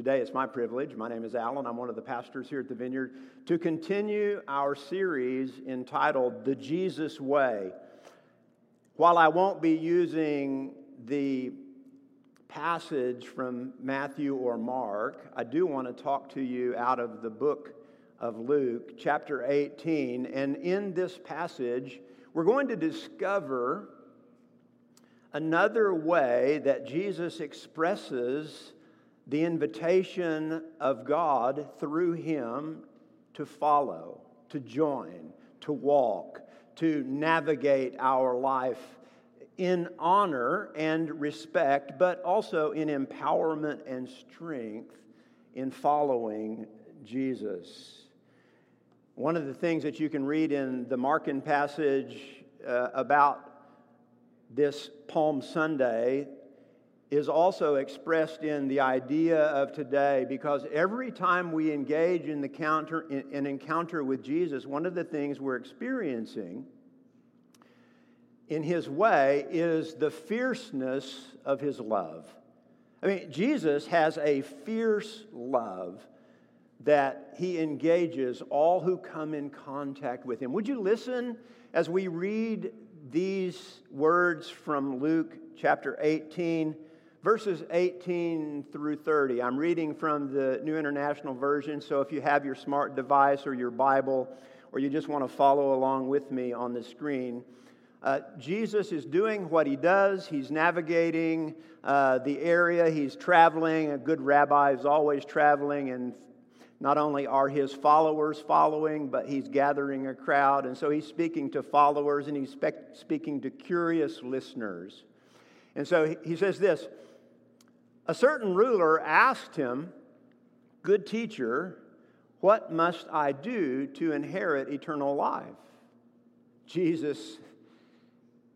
Today it's my privilege. My name is Alan. I'm one of the pastors here at the Vineyard to continue our series entitled The Jesus Way. While I won't be using the passage from Matthew or Mark, I do want to talk to you out of the book of Luke, chapter 18. And in this passage, we're going to discover another way that Jesus expresses the invitation of God through him to follow, to join, to walk, to navigate our life in honor and respect, but also in empowerment and strength in following Jesus. One of the things that you can read in the Markan passage uh, about this Palm Sunday is also expressed in the idea of today because every time we engage in the counter in an encounter with Jesus, one of the things we're experiencing in his way is the fierceness of his love. I mean, Jesus has a fierce love that he engages all who come in contact with him. Would you listen as we read these words from Luke chapter 18, verses 18 through 30? I'm reading from the New International Version, so if you have your smart device or your Bible, or you just want to follow along with me on the screen, uh, Jesus is doing what he does. He's navigating uh, the area. He's traveling. A good rabbi is always traveling and not only are his followers following, but he's gathering a crowd. And so he's speaking to followers and he's spe- speaking to curious listeners. And so he says this A certain ruler asked him, Good teacher, what must I do to inherit eternal life? Jesus,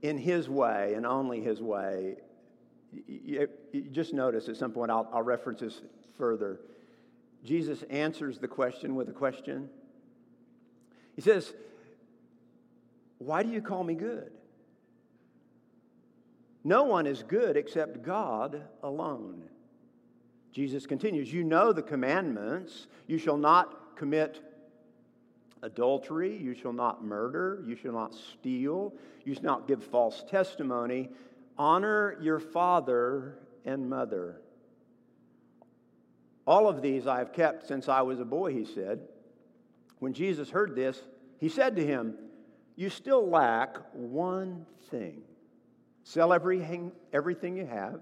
in his way and only his way, you, just notice at some point, I'll, I'll reference this further Jesus answers the question with a question. He says, Why do you call me good? No one is good except God alone. Jesus continues, You know the commandments. You shall not commit adultery. You shall not murder. You shall not steal. You shall not give false testimony. Honor your father and mother. All of these I have kept since I was a boy, he said. When Jesus heard this, he said to him, You still lack one thing. Sell everything, everything you have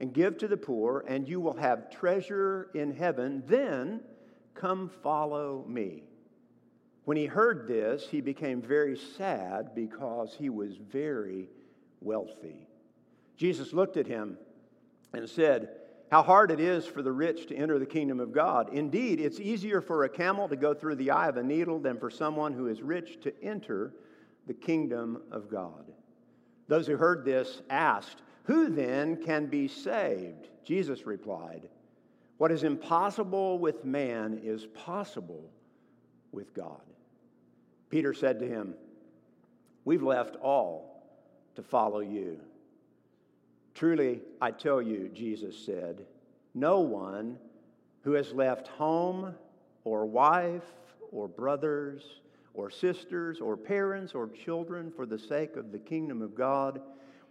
and give to the poor, and you will have treasure in heaven. Then come follow me. When he heard this, he became very sad because he was very wealthy. Jesus looked at him and said, how hard it is for the rich to enter the kingdom of God. Indeed, it's easier for a camel to go through the eye of a needle than for someone who is rich to enter the kingdom of God. Those who heard this asked, Who then can be saved? Jesus replied, What is impossible with man is possible with God. Peter said to him, We've left all to follow you. Truly, I tell you, Jesus said, no one who has left home or wife or brothers or sisters or parents or children for the sake of the kingdom of God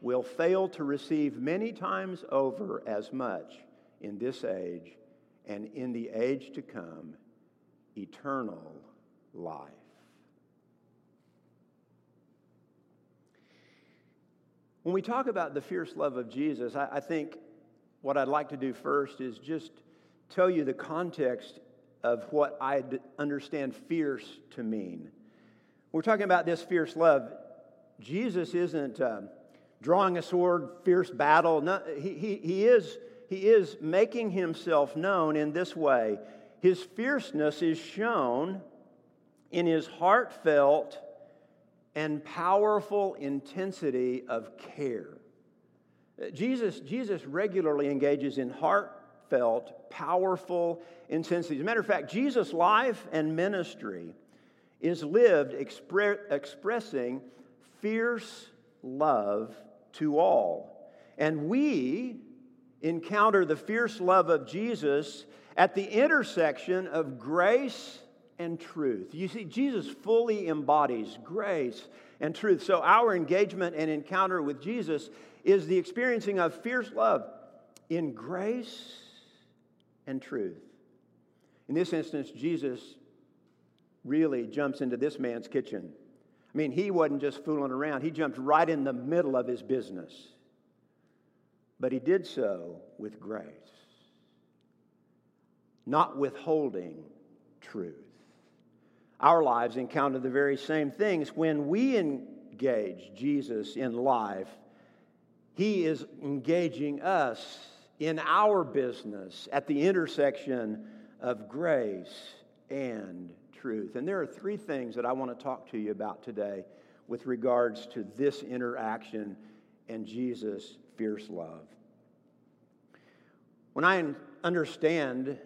will fail to receive many times over as much in this age and in the age to come eternal life. When we talk about the fierce love of Jesus, I, I think what I'd like to do first is just tell you the context of what I understand fierce to mean. We're talking about this fierce love. Jesus isn't uh, drawing a sword, fierce battle. No, he, he, he, is, he is making himself known in this way. His fierceness is shown in his heartfelt and powerful intensity of care. Jesus, Jesus regularly engages in heartfelt, powerful intensity. As a matter of fact, Jesus' life and ministry is lived expre- expressing fierce love to all. And we, encounter the fierce love of Jesus at the intersection of grace and truth. You see, Jesus fully embodies grace and truth. So, our engagement and encounter with Jesus is the experiencing of fierce love in grace and truth. In this instance, Jesus really jumps into this man's kitchen. I mean, he wasn't just fooling around, he jumped right in the middle of his business. But he did so with grace, not withholding truth. Our lives encounter the very same things. When we engage Jesus in life, he is engaging us in our business at the intersection of grace and truth. And there are three things that I want to talk to you about today with regards to this interaction and Jesus' fierce love. When I understand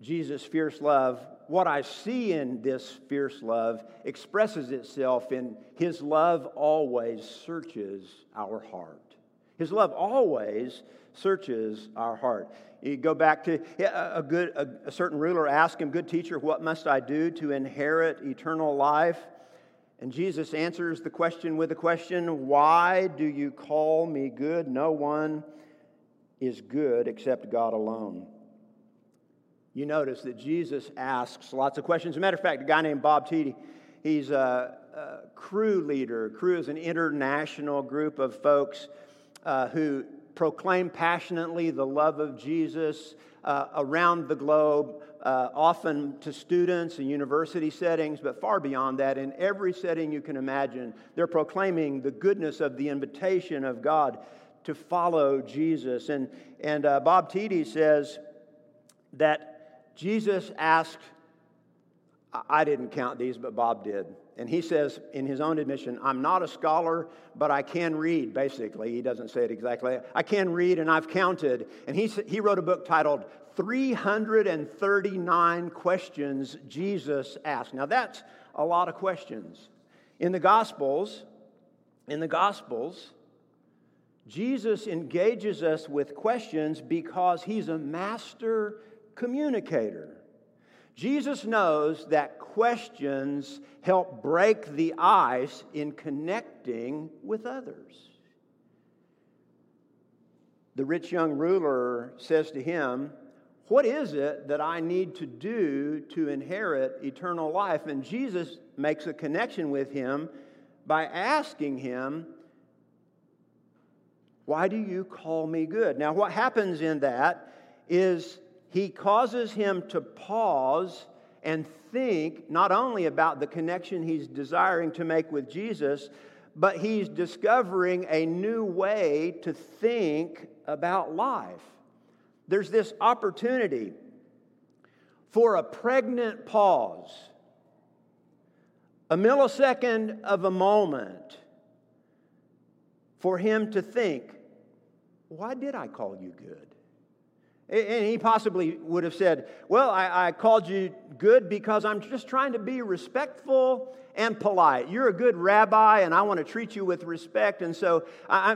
Jesus' fierce love, what I see in this fierce love expresses itself in his love always searches our heart. His love always searches our heart. You go back to a good a, a certain ruler asked him, "Good teacher, what must I do to inherit eternal life?" And Jesus answers the question with a question, "Why do you call me good? No one is good except God alone." You notice that Jesus asks lots of questions. As a matter of fact, a guy named Bob Tiede, he's a, a Cru leader. Cru is an international group of folks uh, who proclaim passionately the love of Jesus uh, around the globe, uh, often to students and university settings, but far beyond that, in every setting you can imagine, they're proclaiming the goodness of the invitation of God to follow Jesus. And, and uh, Bob Tiede says that Jesus asked, I didn't count these, but Bob did. And he says, in his own admission, I'm not a scholar, but I can read, basically. He doesn't say it exactly. I can read, and I've counted. And he, he wrote a book titled 339 Questions Jesus Asked. Now, that's a lot of questions. In the Gospels, in the Gospels, Jesus engages us with questions because he's a master communicator. Jesus knows that questions help break the ice in connecting with others. The rich young ruler says to him, What is it that I need to do to inherit eternal life? And Jesus makes a connection with him by asking him, Why do you call me good? Now, what happens in that is he causes him to pause and think not only about the connection he's desiring to make with Jesus, but he's discovering a new way to think about life. There's this opportunity for a pregnant pause, a millisecond of a moment for him to think, why did I call you good? And he possibly would have said, Well, I, I, called you good because I'm just trying to be respectful and polite. You're a good rabbi, and I want to treat you with respect. And so, I,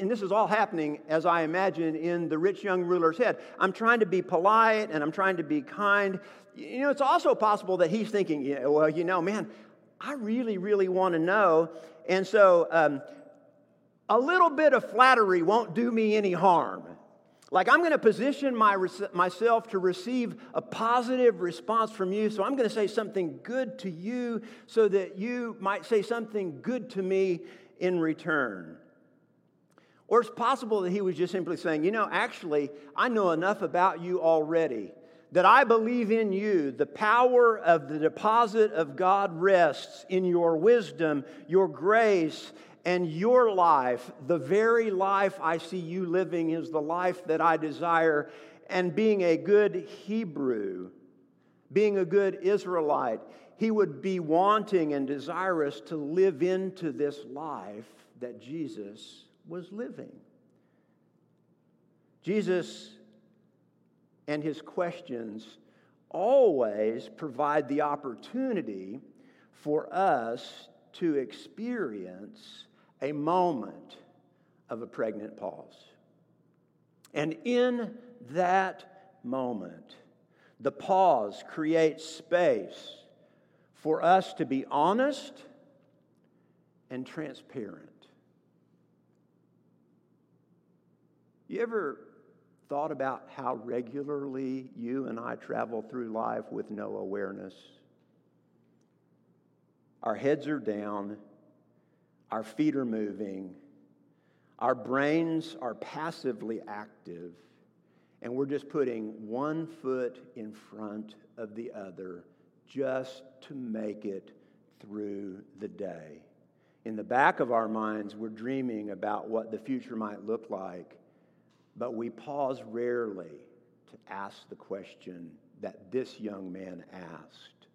and this is all happening, as I imagine, in the rich young ruler's head. I'm trying to be polite and I'm trying to be kind. You know, it's also possible that he's thinking, yeah, Well, you know, man, I really, really want to know. And so, um, a little bit of flattery won't do me any harm. Like, I'm going to position my, myself to receive a positive response from you. So, I'm going to say something good to you so that you might say something good to me in return. Or it's possible that he was just simply saying, You know, actually, I know enough about you already that I believe in you. The power of the deposit of God rests in your wisdom, your grace, and your life, the very life I see you living, is the life that I desire. And being a good Hebrew, being a good Israelite, he would be wanting and desirous to live into this life that Jesus was living. Jesus and his questions always provide the opportunity for us to experience a moment of a pregnant pause. And in that moment, the pause creates space for us to be honest and transparent. You ever thought about how regularly you and I travel through life with no awareness? Our heads are down, our feet are moving, our brains are passively active, and we're just putting one foot in front of the other just to make it through the day. In the back of our minds, we're dreaming about what the future might look like, but we pause rarely to ask the question that this young man asked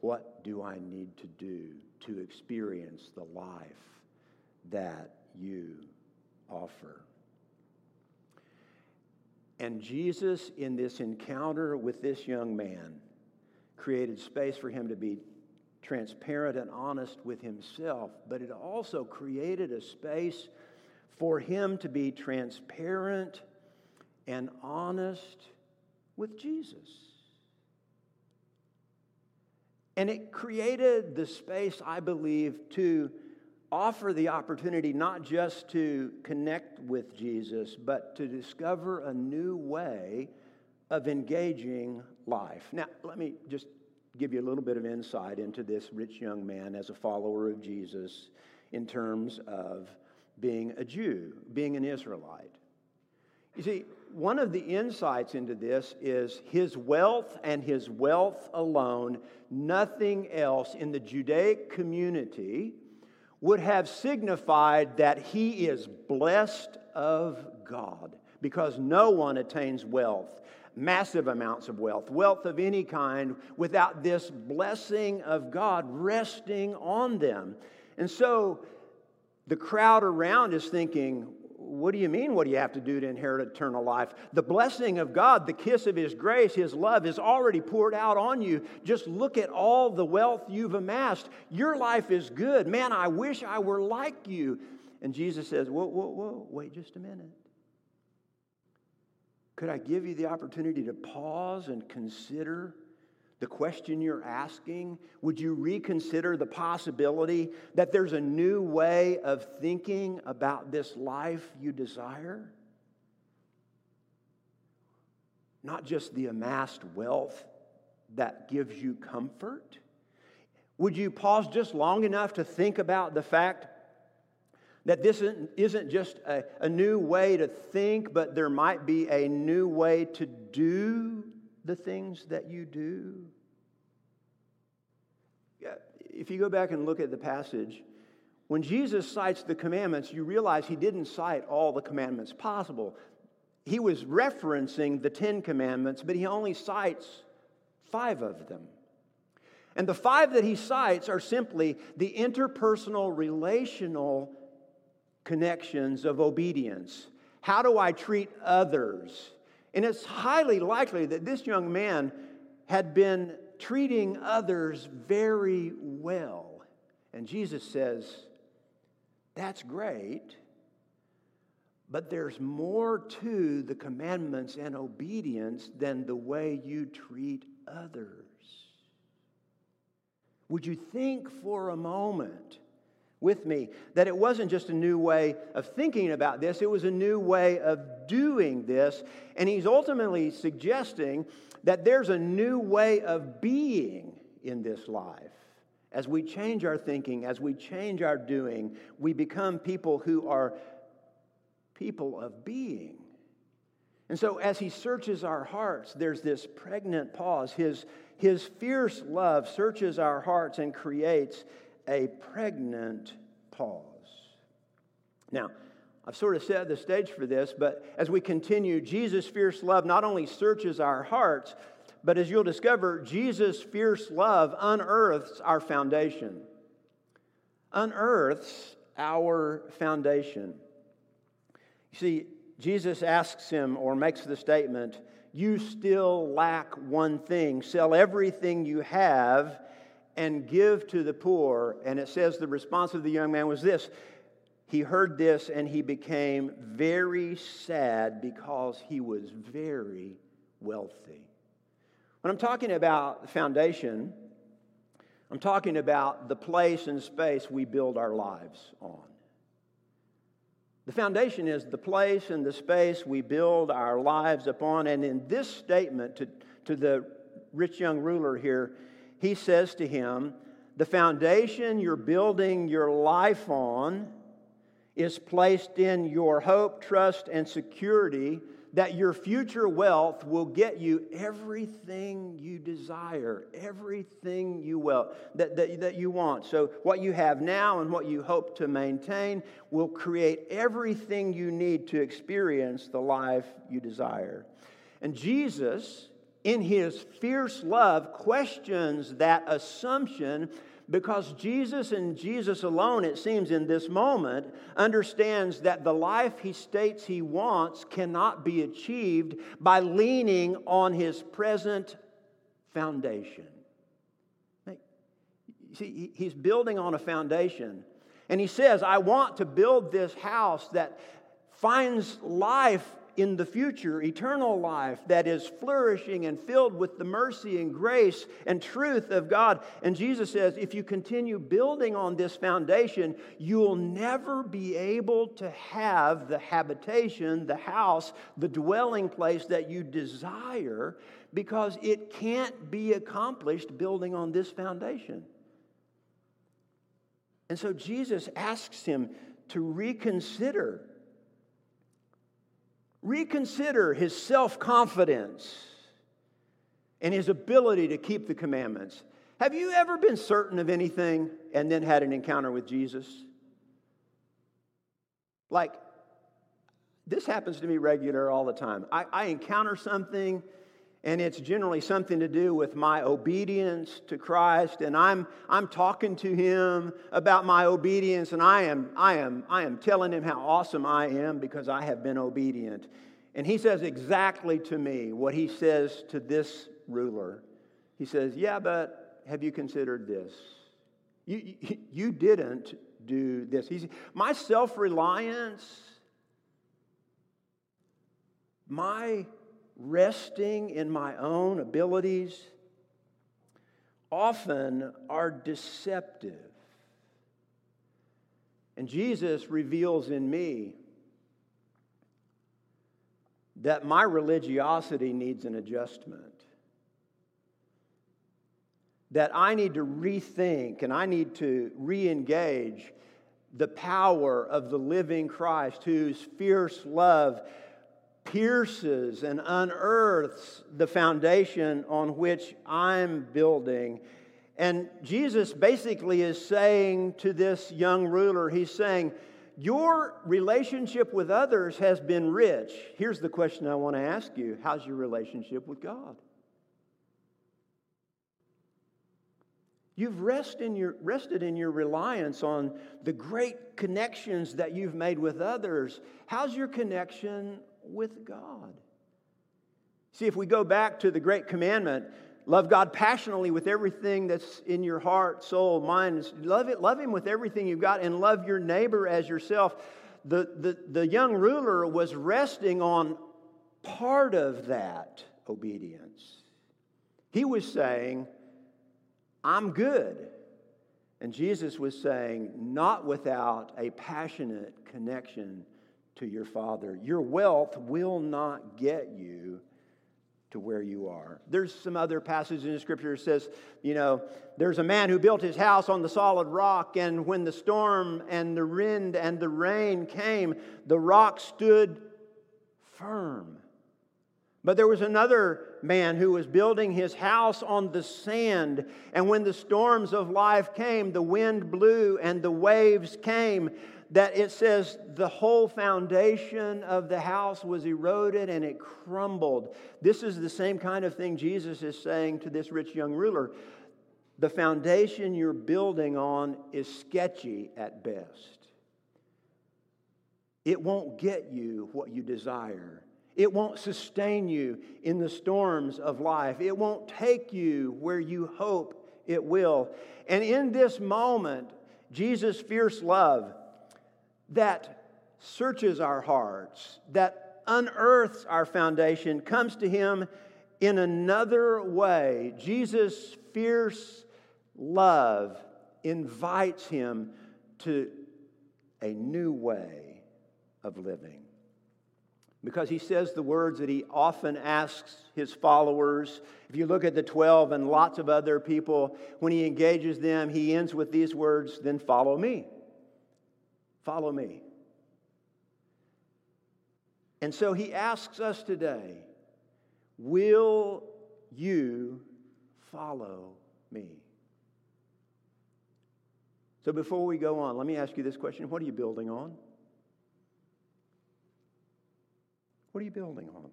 What do I need to do to experience the life that you offer? And Jesus, in this encounter with this young man, created space for him to be transparent and honest with himself, but it also created a space for him to be transparent and honest with Jesus. And it created the space, I believe, to offer the opportunity not just to connect with Jesus, but to discover a new way of engaging life. Now, let me just give you a little bit of insight into this rich young man as a follower of Jesus in terms of being a Jew, being an Israelite. You see, one of the insights into this is his wealth and his wealth alone, nothing else in the Judaic community would have signified that he is blessed of God because no one attains wealth, massive amounts of wealth, wealth of any kind, without this blessing of God resting on them. And so the crowd around is thinking, what do you mean? What do you have to do to inherit eternal life? The blessing of God, the kiss of His grace, His love is already poured out on you. Just look at all the wealth you've amassed. Your life is good. Man, I wish I were like you. And Jesus says, Whoa, whoa, whoa, wait just a minute. Could I give you the opportunity to pause and consider the question you're asking? Would you reconsider the possibility that there's a new way of thinking about this life you desire? Not just the amassed wealth that gives you comfort? Would you pause just long enough to think about the fact that this isn't, just a, a new way to think, but there might be a new way to do the things that you do? If you go back and look at the passage, when Jesus cites the commandments, you realize he didn't cite all the commandments possible. He was referencing the Ten Commandments, but he only cites five of them. And the five that he cites are simply the interpersonal, relational connections of obedience. How do I treat others? And it's highly likely that this young man had been treating others very well. And Jesus says, That's great, but there's more to the commandments and obedience than the way you treat others. Would you think for a moment with me that it wasn't just a new way of thinking about this, it was a new way of doing this. And he's ultimately suggesting that there's a new way of being in this life. As we change our thinking, as we change our doing, we become people who are people of being. And so, as he searches our hearts, there's this pregnant pause. His, his fierce love searches our hearts and creates a pregnant pause. Now, I've sort of set the stage for this, but as we continue, Jesus' fierce love not only searches our hearts, but as you'll discover, Jesus' fierce love unearths our foundation. Unearths our foundation. You see, Jesus asks him or makes the statement, You still lack one thing. Sell everything you have and give to the poor. And it says the response of the young man was this he heard this and he became very sad because he was very wealthy. When I'm talking about the foundation, I'm talking about the place and space we build our lives on. The foundation is the place and the space we build our lives upon. And in this statement to, to the rich young ruler here, he says to him, The foundation you're building your life on is placed in your hope, trust, and security that your future wealth will get you everything you desire, everything you will, that, that, that you want. So, what you have now and what you hope to maintain will create everything you need to experience the life you desire. And Jesus, in his fierce love, questions that assumption because Jesus and Jesus alone, it seems in this moment, understands that the life he states he wants cannot be achieved by leaning on his present foundation. See, he's building on a foundation. And he says, I want to build this house that finds life in the future, eternal life that is flourishing and filled with the mercy and grace and truth of God. And Jesus says, if you continue building on this foundation, you'll never be able to have the habitation, the house, the dwelling place that you desire because it can't be accomplished building on this foundation. And so Jesus asks him to reconsider reconsider his self confidence and his ability to keep the commandments. Have you ever been certain of anything and then had an encounter with Jesus? Like, this happens to me regular all the time. I, I encounter something and it's generally something to do with my obedience to Christ. And I'm I'm talking to him about my obedience. And I am I am I am telling him how awesome I am because I have been obedient. And he says exactly to me what he says to this ruler. He says yeah but have you considered this? You you, you didn't do this. He's, my self-reliance my resting in my own abilities often are deceptive. And Jesus reveals in me that my religiosity needs an adjustment. That I need to rethink and I need to re engage the power of the living Christ whose fierce love pierces and unearths the foundation on which I'm building. And Jesus basically is saying to this young ruler, He's saying, Your relationship with others has been rich. Here's the question I want to ask you How's your relationship with God? You've rest in your, rested in your reliance on the great connections that you've made with others. How's your connection with God. See, if we go back to the great commandment, love God passionately with everything that's in your heart, soul, mind. Love it, love Him with everything you've got, and love your neighbor as yourself. The, the, the young ruler was resting on part of that obedience. He was saying, I'm good. And Jesus was saying, not without a passionate connection to your Father. Your wealth will not get you to where you are. There's some other passages in the scripture that says, you know, there's a man who built his house on the solid rock, and when the storm and the wind and the rain came, the rock stood firm. But there was another man who was building his house on the sand, and when the storms of life came, the wind blew and the waves came, that it says the whole foundation of the house was eroded and it crumbled. This is the same kind of thing Jesus is saying to this rich young ruler. The foundation you're building on is sketchy at best. It won't get you what you desire. It won't sustain you in the storms of life. It won't take you where you hope it will. And in this moment, Jesus' fierce love that searches our hearts, that unearths our foundation, comes to Him in another way. Jesus' fierce love invites Him to a new way of living. Because he says the words that he often asks his followers. If you look at the 12 and lots of other people, when he engages them, he ends with these words then follow me. Follow me. And so he asks us today Will you follow me? So before we go on, let me ask you this question What are you building on? What are you building on?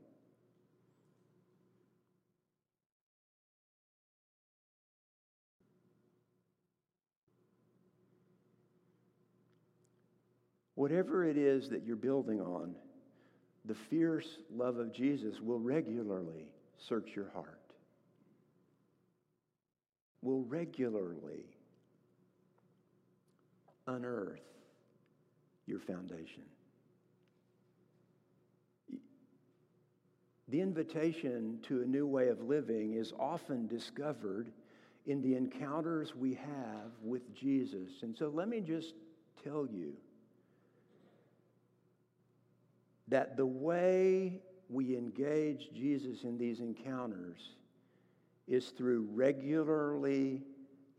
Whatever it is that you're building on, the fierce love of Jesus will regularly search your heart, will regularly unearth your foundation. The invitation to a new way of living is often discovered in the encounters we have with Jesus. And so let me just tell you that the way we engage Jesus in these encounters is through regularly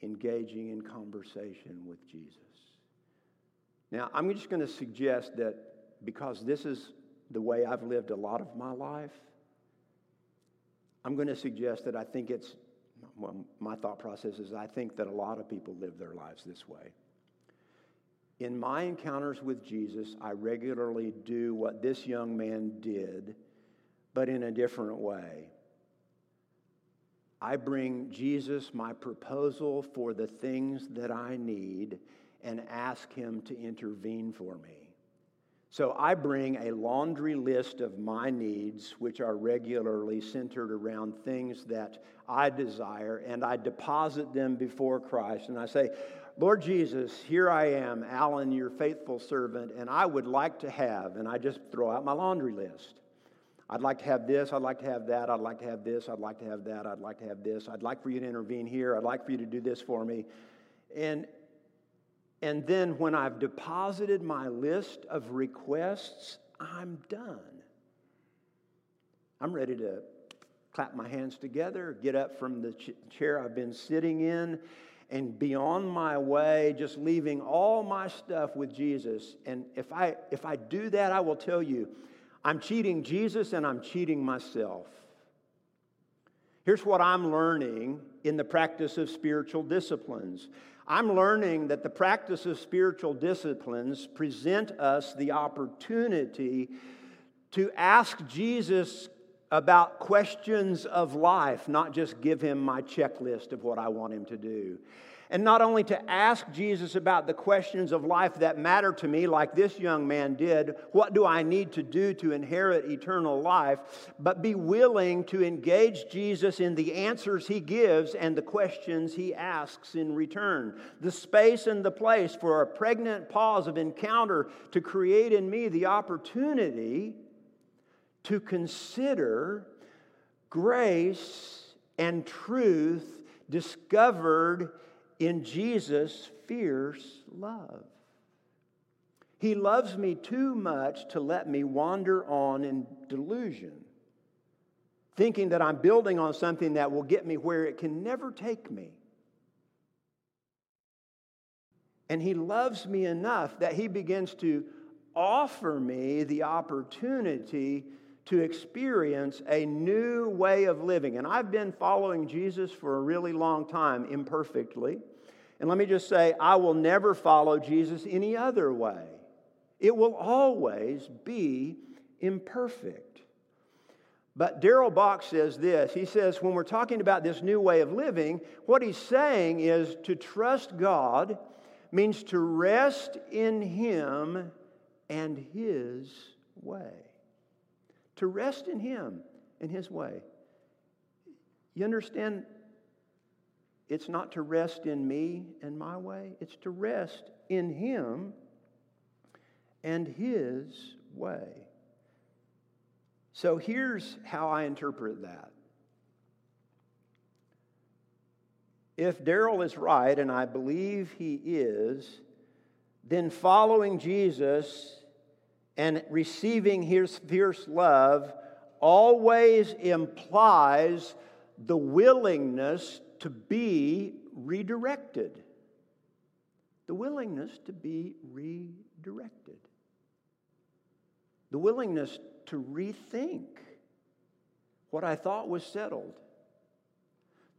engaging in conversation with Jesus. Now, I'm just going to suggest that because this is the way I've lived a lot of my life, I'm going to suggest that I think it's, well, my thought process is I think that a lot of people live their lives this way. In my encounters with Jesus, I regularly do what this young man did, but in a different way. I bring Jesus my proposal for the things that I need and ask him to intervene for me. So I bring a laundry list of my needs, which are regularly centered around things that I desire, and I deposit them before Christ. And I say, Lord Jesus, here I am, Alan, your faithful servant, and I would like to have, and I just throw out my laundry list. I'd like to have this, I'd like to have that, I'd like to have this, I'd like to have that, I'd like to have this, I'd like for you to intervene here, I'd like for you to do this for me. And and then when I've deposited my list of requests, I'm done. I'm ready to clap my hands together, get up from the ch- chair I've been sitting in, and be on my way, just leaving all my stuff with Jesus. And if I, if I do that, I will tell you, I'm cheating Jesus and I'm cheating myself. Here's what I'm learning in the practice of spiritual disciplines I'm learning that the practice of spiritual disciplines present us the opportunity to ask Jesus about questions of life, not just give him my checklist of what I want him to do. And not only to ask Jesus about the questions of life that matter to me, like this young man did what do I need to do to inherit eternal life? But be willing to engage Jesus in the answers he gives and the questions he asks in return. The space and the place for a pregnant pause of encounter to create in me the opportunity to consider grace and truth discovered in Jesus' fierce love. He loves me too much to let me wander on in delusion, thinking that I'm building on something that will get me where it can never take me. And He loves me enough that He begins to offer me the opportunity to experience a new way of living. And I've been following Jesus for a really long time, imperfectly. And let me just say, I will never follow Jesus any other way. It will always be imperfect. But Darrell Bock says this. He says, when we're talking about this new way of living, what he's saying is to trust God means to rest in Him and His way to rest in Him in His way. You understand? It's not to rest in me and my way, it's to rest in Him and His way. So here's how I interpret that. If Darrell is right, and I believe he is, then following Jesus and receiving his fierce love always implies the willingness to be redirected. The willingness to be redirected. The willingness to rethink what I thought was settled.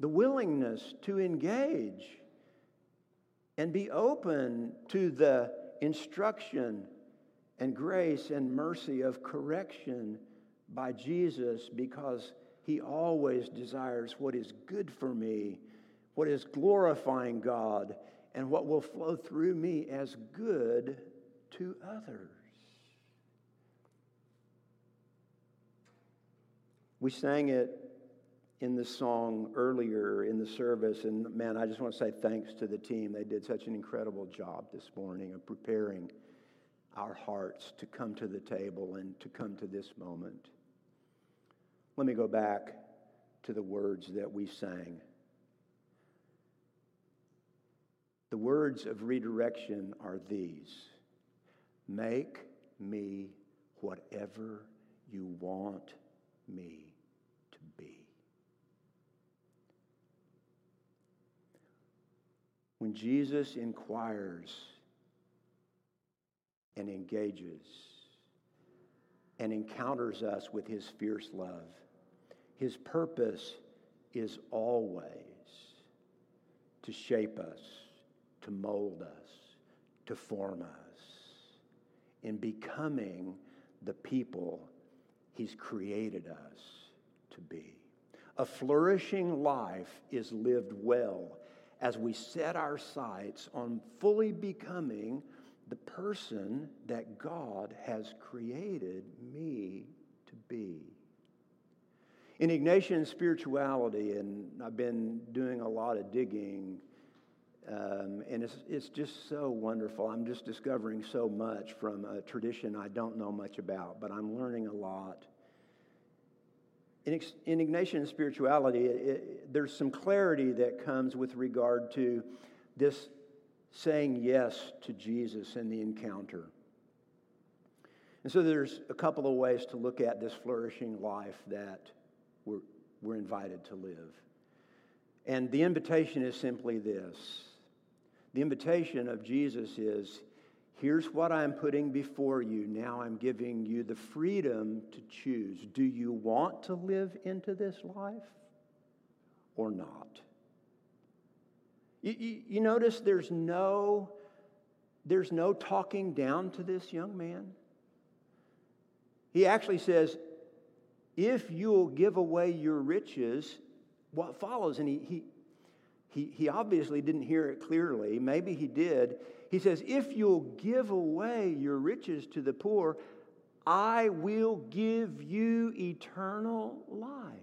The willingness to engage and be open to the instruction and grace and mercy of correction by Jesus because he always desires what is good for me, what is glorifying God, and what will flow through me as good to others. We sang it in the song earlier in the service, and man, I just want to say thanks to the team. They did such an incredible job this morning of preparing our hearts to come to the table and to come to this moment. Let me go back to the words that we sang. The words of redirection are these Make me whatever you want me to be. When Jesus inquires and engages and encounters us with his fierce love, his purpose is always to shape us, to mold us, to form us in becoming the people he's created us to be. A flourishing life is lived well as we set our sights on fully becoming the person that God has created me to be. In Ignatian spirituality, and I've been doing a lot of digging, um, and it's, it's just so wonderful. I'm just discovering so much from a tradition I don't know much about, but I'm learning a lot. In, in Ignatian spirituality, it, it, there's some clarity that comes with regard to this saying yes to Jesus in the encounter. And so there's a couple of ways to look at this flourishing life that we're, we're invited to live. And the invitation is simply this the invitation of Jesus is here's what I'm putting before you. Now I'm giving you the freedom to choose. Do you want to live into this life or not? You, you, you, notice there's no, there's no talking down to this young man. He actually says, if you'll give away your riches, what follows? And he, he, he, he obviously didn't hear it clearly. Maybe he did. He says, if you'll give away your riches to the poor, I will give you eternal life.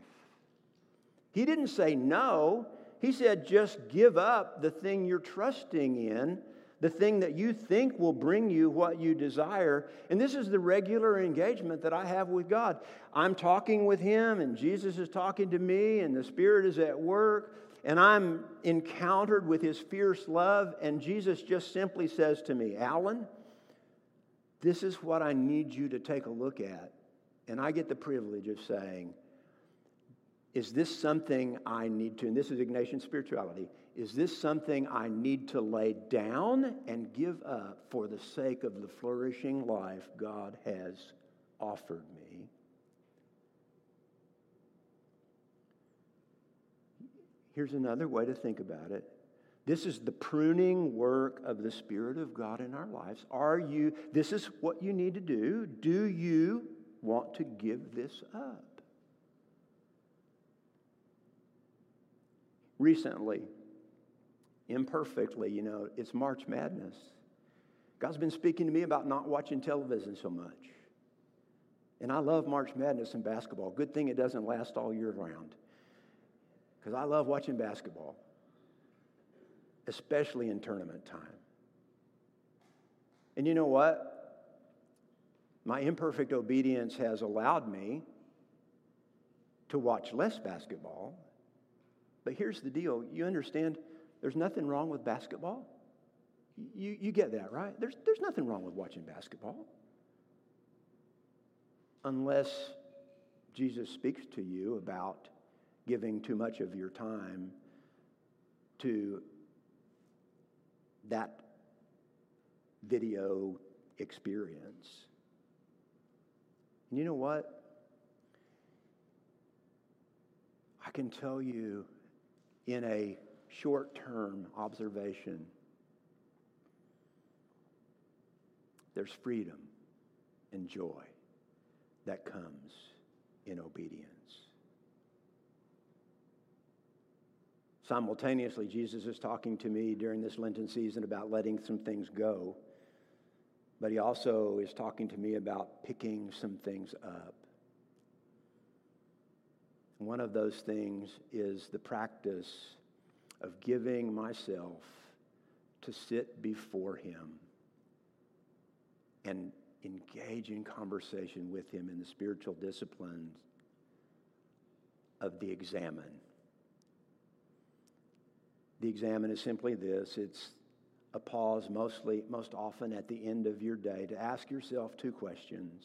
He didn't say no. He said, just give up the thing you're trusting in, the thing that you think will bring you what you desire. And this is the regular engagement that I have with God. I'm talking with Him, and Jesus is talking to me, and the Spirit is at work, and I'm encountered with His fierce love. And Jesus just simply says to me, Alan, this is what I need you to take a look at. And I get the privilege of saying, is this something I need to, and this is Ignatian spirituality, is this something I need to lay down and give up for the sake of the flourishing life God has offered me? Here's another way to think about it. This is the pruning work of the Spirit of God in our lives. Are you, this is what you need to do. Do you want to give this up? Recently, imperfectly, you know, it's March Madness. God's been speaking to me about not watching television so much. And I love March Madness and basketball. Good thing it doesn't last all year round. Because I love watching basketball, especially in tournament time. And you know what? My imperfect obedience has allowed me to watch less basketball. But here's the deal you understand there's nothing wrong with basketball? You, you get that, right? There's, there's nothing wrong with watching basketball. Unless Jesus speaks to you about giving too much of your time to that video experience. And you know what? I can tell you in a short term observation there's freedom and joy that comes in obedience. Simultaneously, Jesus is talking to me during this Lenten season about letting some things go, but he also is talking to me about picking some things up. One of those things is the practice of giving myself to sit before him and engage in conversation with him in the spiritual disciplines of the examen. The examen is simply this it's a pause, mostly, most often at the end of your day, to ask yourself two questions.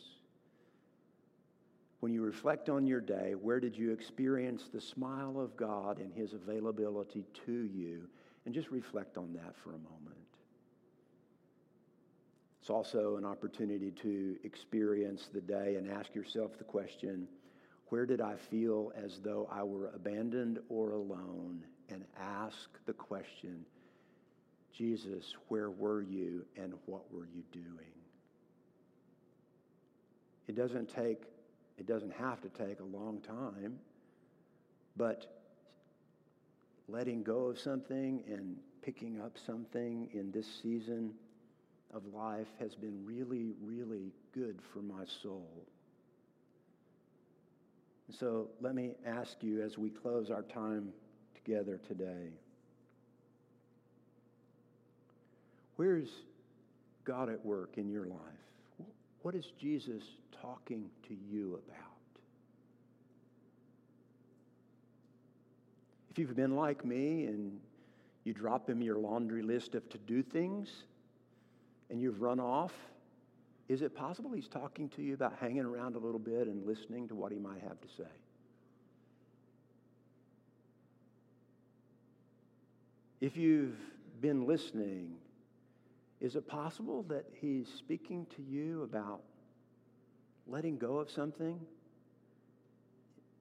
When you reflect on your day, where did you experience the smile of God and His availability to you? And just reflect on that for a moment. It's also an opportunity to experience the day and ask yourself the question where did I feel as though I were abandoned or alone? And ask the question Jesus, where were you and what were you doing? It doesn't take, it doesn't have to take a long time, but letting go of something and picking up something in this season of life has been really, really good for my soul. So let me ask you as we close our time together today where's God at work in your life? What is Jesus talking to you about? If you've been like me and you drop him your laundry list of to do things, and you've run off, is it possible he's talking to you about hanging around a little bit and listening to what he might have to say? If you've been listening, is it possible that he's speaking to you about letting go of something?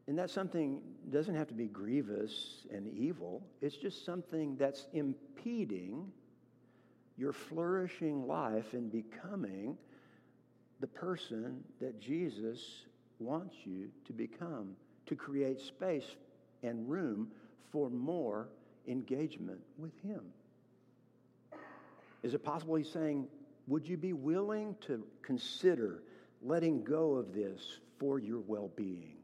And that something doesn't have to be grievous and evil. It's just something that's impeding your flourishing life in becoming the person that Jesus wants you to become, to create space and room for more engagement with Him. Is it possible He's saying, Would you be willing to consider letting go of this for your well being?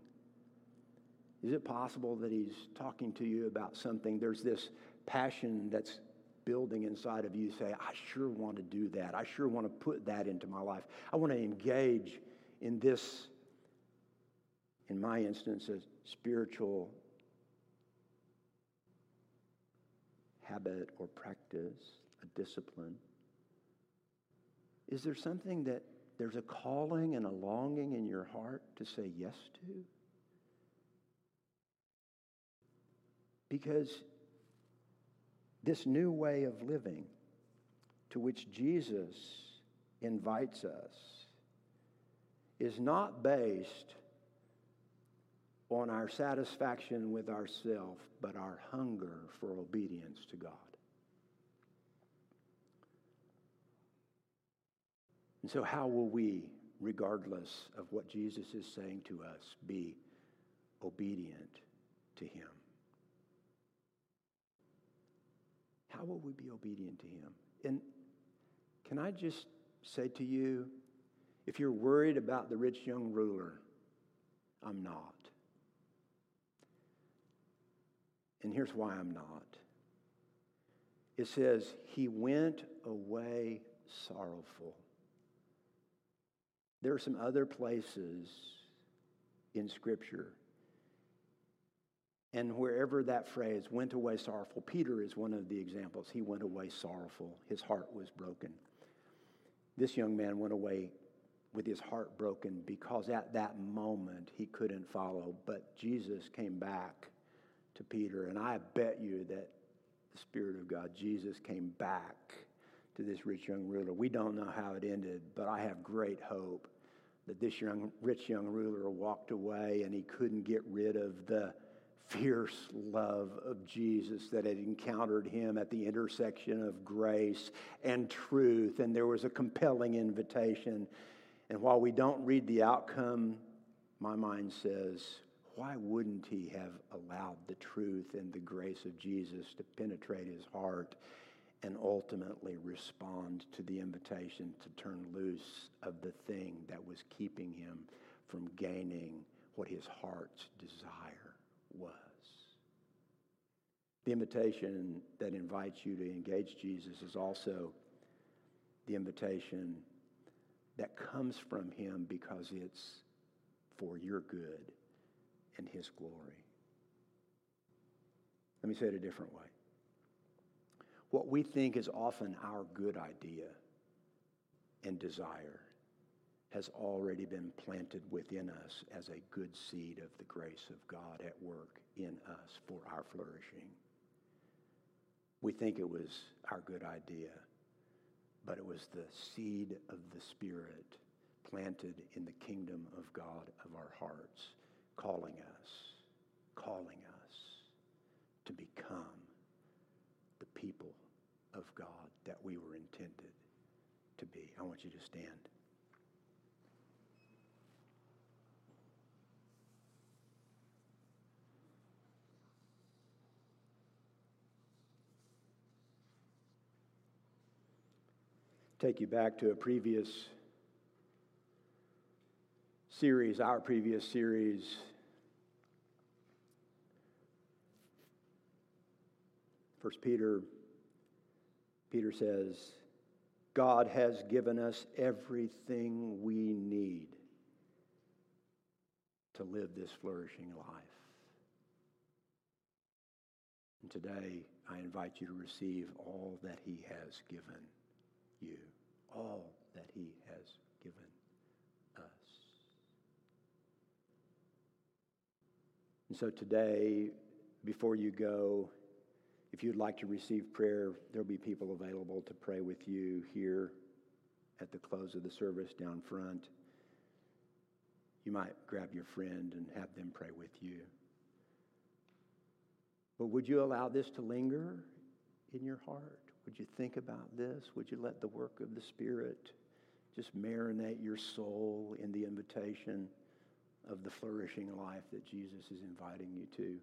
Is it possible that He's talking to you about something? There's this passion that's building inside of you say, I sure want to do that. I sure want to put that into my life. I want to engage in this, in my instance, a spiritual habit or practice, a discipline. Is there something that there's a calling and a longing in your heart to say yes to? Because this new way of living to which Jesus invites us is not based on our satisfaction with ourself, but our hunger for obedience to God. And so, how will we, regardless of what Jesus is saying to us, be obedient to Him? how will we be obedient to him? And can I just say to you, if you're worried about the rich young ruler, I'm not. And here's why I'm not. It says, He went away sorrowful, There are some other places in Scripture. And wherever that phrase went away sorrowful, Peter is one of the examples. He went away sorrowful. His heart was broken. This young man went away with his heart broken because at that moment he couldn't follow. But Jesus came back to Peter, and I bet you that the Spirit of God, Jesus, came back to this rich young ruler. We don't know how it ended, but I have great hope that this young, rich young ruler walked away and he couldn't get rid of the fierce love of Jesus that had encountered him at the intersection of grace and truth. And there was a compelling invitation. And while we don't read the outcome, my mind says, why wouldn't he have allowed the truth and the grace of Jesus to penetrate his heart and ultimately respond to the invitation to turn loose of the thing that was keeping him from gaining what his heart's desire was? The invitation that invites you to engage Jesus is also the invitation that comes from him because it's for your good and his glory. Let me say it a different way. What we think is often our good idea and desire has already been planted within us as a good seed of the grace of God at work in us for our flourishing. We think it was our good idea, but it was the seed of the Spirit planted in the kingdom of God of our hearts calling us, calling us to become people of God that we were intended to be. I want you to stand. Take you back to a previous series, our previous series. First Peter, Peter says, God has given us everything we need to live this flourishing life. And today, I invite you to receive all that He has given you, all that He has given us. And so today, before you go, if you'd like to receive prayer, there'll be people available to pray with you here at the close of the service down front. You might grab your friend and have them pray with you. But would you allow this to linger in your heart? Would you think about this? Would you let the work of the Spirit just marinate your soul in the invitation? of the flourishing life that Jesus is inviting you to.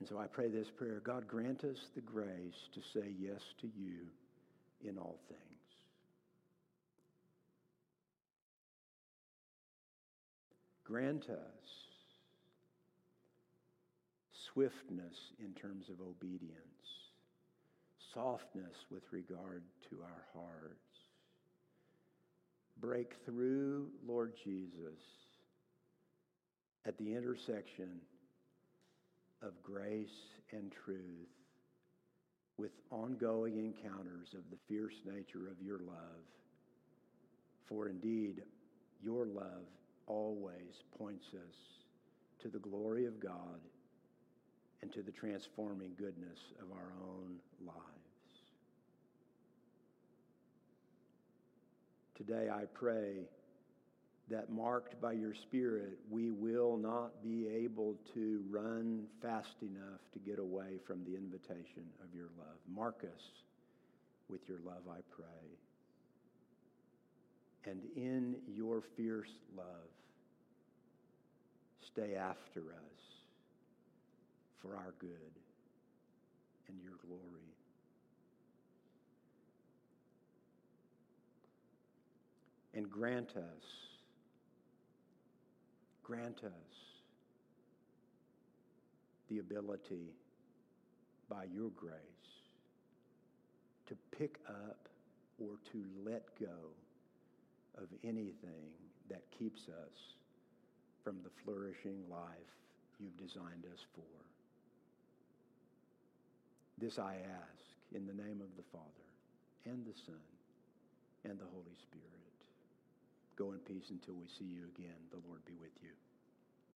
And so I pray this prayer God, grant us the grace to say yes to you in all things. Grant us swiftness in terms of obedience, softness with regard to our hearts break through, Lord Jesus, at the intersection of grace and truth with ongoing encounters of the fierce nature of your love. For indeed, your love always points us to the glory of God and to the transforming goodness of our own lives. Today, I pray that marked by your Spirit, we will not be able to run fast enough to get away from the invitation of your love. Mark us with your love, I pray. And in your fierce love, stay after us for our good and your glory. and grant us, grant us the ability by your grace to pick up or to let go of anything that keeps us from the flourishing life you've designed us for. This I ask in the name of the Father and the Son and the Holy Spirit. Go in peace until we see you again. The Lord be with you.